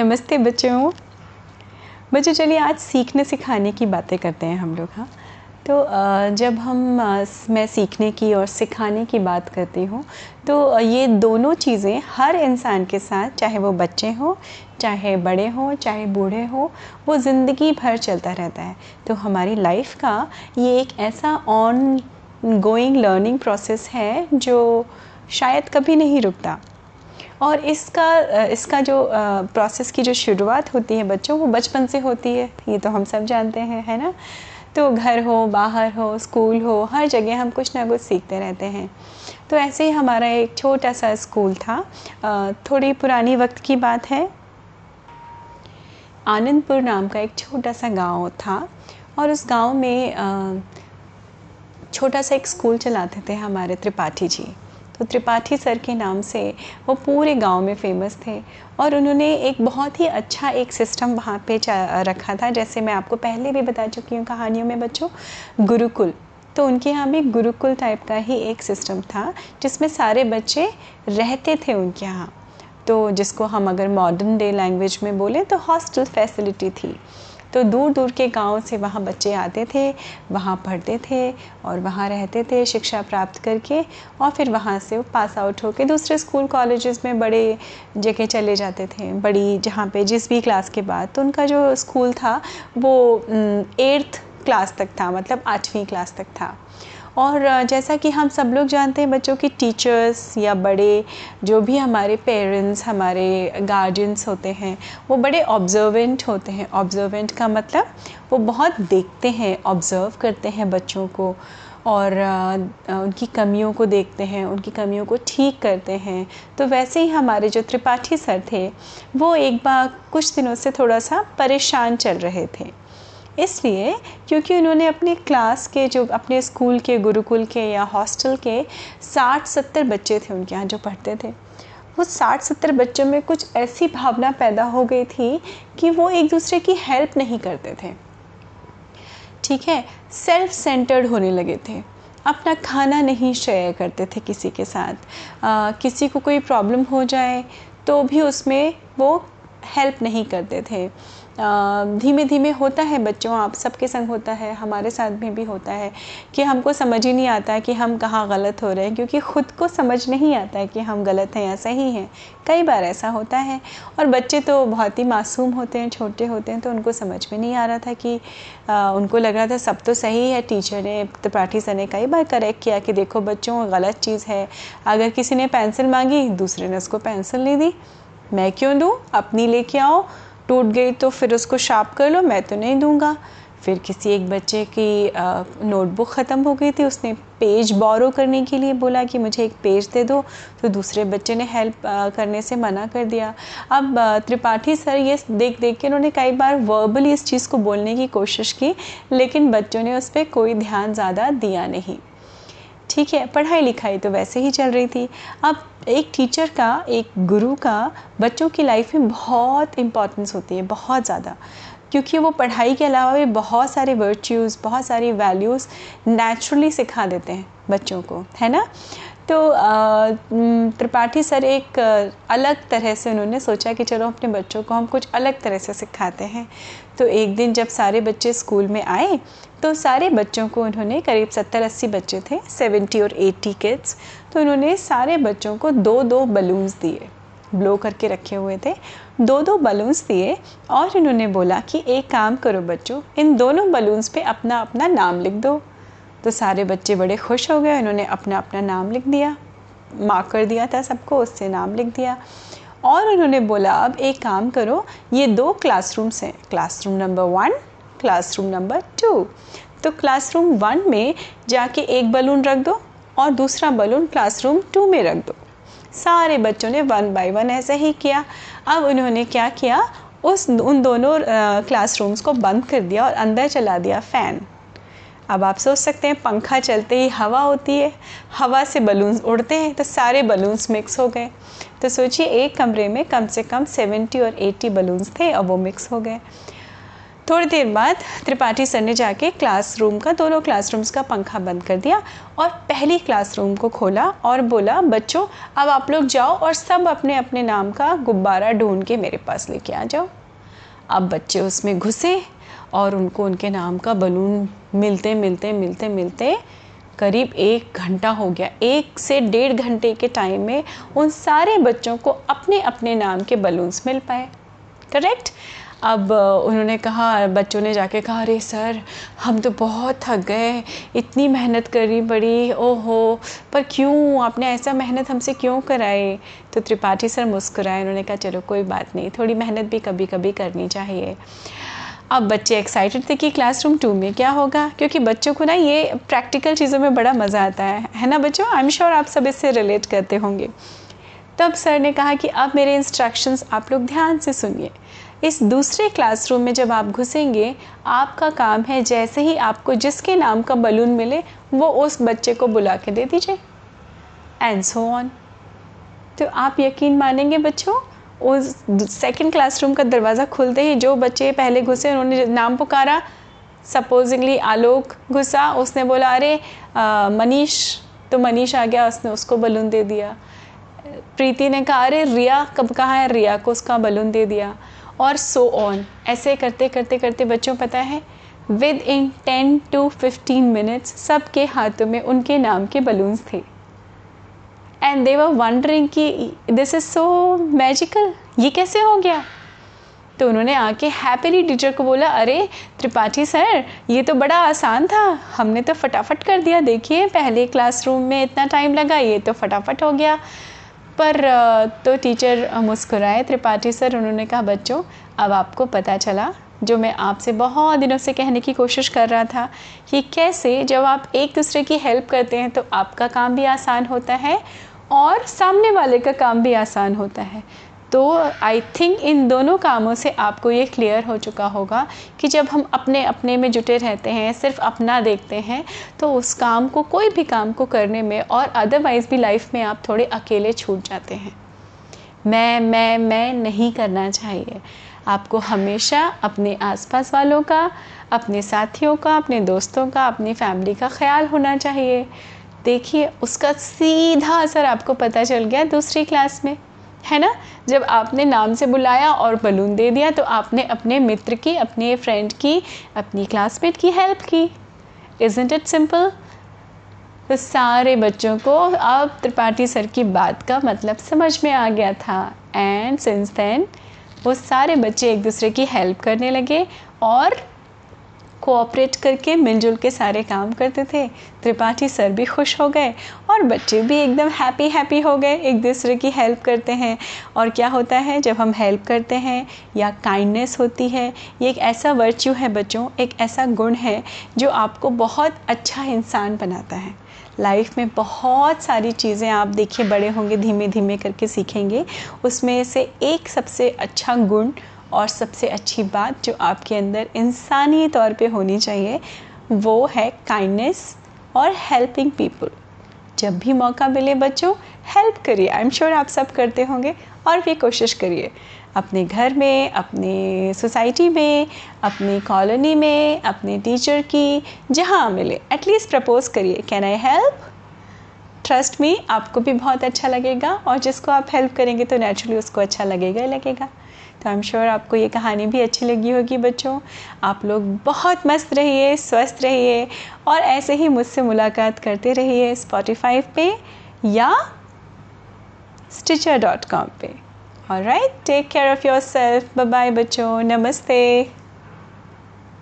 नमस्ते बच्चों। बच्चों, चलिए आज सीखने सिखाने की बातें करते हैं हम लोग हाँ। तो जब हम मैं सीखने की और सिखाने की बात करती हूँ तो ये दोनों चीज़ें हर इंसान के साथ, चाहे वो बच्चे हों, चाहे बड़े हों, चाहे बूढ़े हों, वो ज़िंदगी भर चलता रहता है। तो हमारी लाइफ का ये एक ऐसा ऑन गोइंग लर्निंग प्रोसेस है, जो शायद कभी नहीं रुकता। और इसका इसका जो प्रोसेस की जो शुरुआत होती है बच्चों, वो बचपन से होती है। ये तो हम सब जानते हैं, है ना? तो घर हो, बाहर हो, स्कूल हो, हर जगह हम कुछ ना कुछ सीखते रहते हैं। तो ऐसे ही हमारा एक छोटा सा स्कूल था। थोड़ी पुरानी वक्त की बात है। आनंदपुर नाम का एक छोटा सा गाँव था और उस गाँव में छोटा सा एक स्कूल चलाते थे हमारे त्रिपाठी जी। तो त्रिपाठी सर के नाम से वो पूरे गाँव में फ़ेमस थे और उन्होंने एक बहुत ही अच्छा एक सिस्टम वहाँ पे रखा था। जैसे मैं आपको पहले भी बता चुकी हूँ कहानियों में बच्चों, गुरुकुल। तो उनके यहाँ भी गुरुकुल टाइप का ही एक सिस्टम था, जिसमें सारे बच्चे रहते थे उनके यहाँ। तो जिसको हम अगर मॉडर्न डे लैंग्वेज में बोलें तो हॉस्टल फैसिलिटी थी। तो दूर दूर के गाँव से वहाँ बच्चे आते थे, वहाँ पढ़ते थे और वहाँ रहते थे, शिक्षा प्राप्त करके और फिर वहाँ से वो पास आउट होकर दूसरे स्कूल कॉलेजेस में बड़े जगह चले जाते थे। बड़ी जहाँ पे जिस भी क्लास के बाद तो उनका जो स्कूल था वो एट्थ क्लास तक था मतलब आठवीं क्लास तक था। और जैसा कि हम सब लोग जानते हैं, बच्चों की टीचर्स या बड़े जो भी हमारे पेरेंट्स हमारे गार्जियंस होते हैं, वो बड़े ऑब्जर्वेंट होते हैं। ऑब्जर्वेंट का मतलब वो बहुत देखते हैं ऑब्ज़र्व करते हैं बच्चों को और उनकी कमियों को देखते हैं, उनकी कमियों को ठीक करते हैं। तो वैसे ही हमारे जो त्रिपाठी सर थे, वो एक बार कुछ दिनों से थोड़ा सा परेशान चल रहे थे। इसलिए क्योंकि उन्होंने अपने क्लास के जो अपने स्कूल के गुरुकुल के या हॉस्टल के साठ सत्तर बच्चे थे उनके यहाँ जो पढ़ते थे। वो साठ सत्तर बच्चों में कुछ ऐसी भावना पैदा हो गई थी कि वो एक दूसरे की हेल्प नहीं करते थे। ठीक है? सेल्फ सेंटर्ड होने लगे थे। अपना खाना नहीं शेयर करते थे किसी के साथ। आ, किसी को कोई प्रॉब्लम हो जाए तो भी उसमें वो हेल्प नहीं करते थे। धीमे धीमे होता है बच्चों आप सबके संग होता है हमारे साथ में भी होता है कि हमको समझ ही नहीं आता है कि हम कहाँ गलत हो रहे हैं क्योंकि ख़ुद को समझ नहीं आता है कि हम गलत हैं या सही हैं। कई बार ऐसा होता है और बच्चे तो बहुत ही मासूम होते हैं छोटे होते हैं तो उनको समझ में नहीं आ रहा था कि आ, उनको लग रहा था सब तो सही है टीचर ने त्रिपाठी सर ने कई बार करेक्ट किया कि देखो बच्चों गलत चीज़ है अगर किसी ने पेंसिल मांगी दूसरे ने उसको पेंसिल नहीं दी मैं क्यों दूँ अपनी लेके आओ टूट गई तो फिर उसको शार्प कर लो, मैं तो नहीं दूँगा। फिर किसी एक बच्चे की नोटबुक ख़त्म हो गई थी, उसने पेज बोरो करने के लिए बोला कि मुझे एक पेज दे दो तो दूसरे बच्चे ने हेल्प करने से मना कर दिया। अब त्रिपाठी सर ये देख देख के उन्होंने कई बार वर्बली इस चीज़ को बोलने की कोशिश की, लेकिन बच्चों ने उस पर कोई ध्यान ज़्यादा दिया नहीं। ठीक है, पढ़ाई लिखाई तो वैसे ही चल रही थी। अब एक टीचर का, एक गुरु का बच्चों की लाइफ में बहुत इम्पोर्टेंस होती है, बहुत ज़्यादा। क्योंकि वो पढ़ाई के अलावा भी बहुत सारे वर्च्यूज़ बहुत सारी वैल्यूज़ नेचुरली सिखा देते हैं बच्चों को, है ना? तो त्रिपाठी सर एक अलग तरह से उन्होंने सोचा कि चलो अपने बच्चों को हम कुछ अलग तरह से सिखाते हैं। तो एक दिन जब सारे बच्चे स्कूल में आए तो सारे बच्चों को उन्होंने करीब सत्तर अस्सी बच्चे थे, सेवेंटी और एट्टी किड्स तो उन्होंने सारे बच्चों को दो दो बलून्स दिए, ब्लो करके रखे हुए थे। दो दो बलून्स दिए और उन्होंने बोला कि एक काम करो बच्चों, इन दोनों बलून्स पे अपना अपना नाम लिख दो। तो सारे बच्चे बड़े खुश हो गए उन्होंने अपना अपना नाम लिख दिया मार्क कर दिया था सबको, उससे नाम लिख दिया। और उन्होंने बोला, अब एक काम करो, ये दो क्लासरूम्स हैं classroom number one classroom number two तो क्लासरूम वन में जाके एक बलून रख दो और दूसरा बलून क्लासरूम टू में रख दो। सारे बच्चों ने वन बाय वन ऐसे ही किया। अब उन्होंने क्या किया, उस, उन दोनों क्लासरूम्स को बंद कर दिया और अंदर चला दिया फ़ैन अब आप सोच सकते हैं, पंखा चलते ही हवा होती है, हवा से बलून्स उड़ते हैं तो सारे बलून्स मिक्स हो गए। तो सोचिए, एक कमरे में कम से कम सेवेंटी और एट्टी बलून्स थे और वो मिक्स हो गए। थोड़ी देर बाद त्रिपाठी सर ने जाके क्लासरूम का, दोनों क्लासरूम्स का पंखा बंद कर दिया और पहली क्लासरूम को खोला और बोला, बच्चों, अब आप लोग जाओ और सब अपने अपने नाम का गुब्बारा ढूंढ के मेरे पास लेके आ जाओ। अब बच्चे उसमें घुसे और उनको उनके नाम का बलून मिलते मिलते मिलते मिलते करीब एक घंटा हो गया। एक से डेढ़ घंटे के टाइम में उन सारे बच्चों को अपने अपने नाम के बलून्स मिल पाए। करेक्ट अब उन्होंने कहा, बच्चों ने जाके कहा, अरे सर, हम तो बहुत थक गए इतनी मेहनत करनी पड़ी, ओहो, पर क्यों? आपने ऐसा मेहनत हमसे क्यों कराई? तो त्रिपाठी सर मुस्कुराए, उन्होंने कहा, चलो, कोई बात नहीं, थोड़ी मेहनत भी कभी कभी करनी चाहिए। अब बच्चे एक्साइटेड थे कि क्लासरूम टू में क्या होगा? क्योंकि बच्चों को ना ये प्रैक्टिकल चीज़ों में बड़ा मज़ा आता है। है ना बच्चों? आई एम श्योर आप सब इससे रिलेट करते होंगे। तब सर ने कहा कि अब मेरे इंस्ट्रक्शंस आप लोग ध्यान से सुनिए। इस दूसरे क्लासरूम में जब आप घुसेंगे, आपका काम है जैसे ही आपको जिसके नाम का बलून मिले, वो उस बच्चे को बुला के दे दीजिए। एंड सो ऑन तो आप यकीन मानेंगे बच्चों? उस सेकंड क्लासरूम का दरवाज़ा खुलते ही जो बच्चे पहले घुसे, उन्होंने नाम पुकारा सपोजिंगली आलोक घुसा, उसने बोला, अरे मनीष। तो मनीष आ गया, उसने उसको बलून दे दिया। प्रीति ने कहा, अरे, रिया, कब, कहा है रिया को उसका बलून दे दिया? और सो ऑन ऐसे करते करते करते बच्चों, पता है within ten to fifteen minutes सबके हाथों में उनके नाम के बलून्स थे। एंड दे वर वंडरिंग कि दिस इज़ सो मैजिकल ये कैसे हो गया? तो उन्होंने आके हैप्पीली टीचर को बोला, अरे, त्रिपाठी सर, ये तो बड़ा आसान था। हमने तो फटाफट कर दिया। देखिए, पहले क्लासरूम में इतना टाइम लगा, ये तो फटाफट हो गया। पर तो टीचर मुस्कुराए। त्रिपाठी सर, उन्होंने कहा, बच्चों, अब आपको पता चला, जो मैं आपसे बहुत दिनों से कहने की कोशिश कर रहा था कि कैसे जब आप एक दूसरे की हेल्प करते हैं तो आपका काम भी आसान होता है और सामने वाले का काम भी आसान होता है। तो आई थिंक इन दोनों कामों से आपको ये क्लियर हो चुका होगा कि जब हम अपने अपने में जुटे रहते हैं, सिर्फ़ अपना देखते हैं तो उस काम को, कोई भी काम को करने में और अदरवाइज़ भी लाइफ में आप थोड़े अकेले छूट जाते हैं। मैं मैं मैं नहीं करना चाहिए। आपको हमेशा अपने आसपास वालों का, अपने साथियों का, अपने दोस्तों का, अपनी फैमिली का ख्याल होना चाहिए। देखिए, उसका सीधा असर आपको पता चल गया दूसरी क्लास में, है ना? जब आपने नाम से बुलाया और बलून दे दिया तो आपने अपने मित्र की, अपने फ्रेंड की, अपनी क्लासमेट की हेल्प की। इज़ेंट इट सिंपल तो सारे बच्चों को अब त्रिपाठी सर की बात का मतलब समझ में आ गया था। एंड सिंस देन वो सारे बच्चे एक दूसरे की हेल्प करने लगे और कोऑपरेट करके मिलजुल के सारे काम करते थे। त्रिपाठी सर भी खुश हो गए और बच्चे भी एकदम हैप्पी हैप्पी हो गए। एक दूसरे की हेल्प करते हैं। और क्या होता है, जब हम हेल्प करते हैं या काइंडनेस होती है, ये एक ऐसा वर्च्यू है बच्चों, एक ऐसा गुण है जो आपको बहुत अच्छा इंसान बनाता है। लाइफ में बहुत सारी चीज़ें आप देखिए, बड़े होंगे धीमे धीमे करके सीखेंगे। उसमें से एक सबसे अच्छा गुण और सबसे अच्छी बात जो आपके अंदर इंसानी तौर पे होनी चाहिए, वो है काइंडनेस और हेल्पिंग पीपल जब भी मौका मिले बच्चों हेल्प करिए। आई एम श्योर आप सब करते होंगे और भी कोशिश करिए। अपने घर में, अपने सोसाइटी में, अपनी कॉलोनी में, अपने टीचर की, जहाँ मिले। एटलीस्ट प्रपोज करिए। Can I help trust me आपको भी बहुत अच्छा लगेगा और जिसको आप हेल्प करेंगे तो नेचुरली उसको अच्छा लगेगा ही लगेगा। तो आई एम श्योर आपको ये कहानी भी अच्छी लगी होगी बच्चों। आप लोग बहुत मस्त रहिए, स्वस्थ रहिए और ऐसे ही मुझसे मुलाकात करते रहिए स्पॉटिफाई पे या स्टिचर डॉट कॉम पर right take care of yourself bye बच्चों। नमस्ते।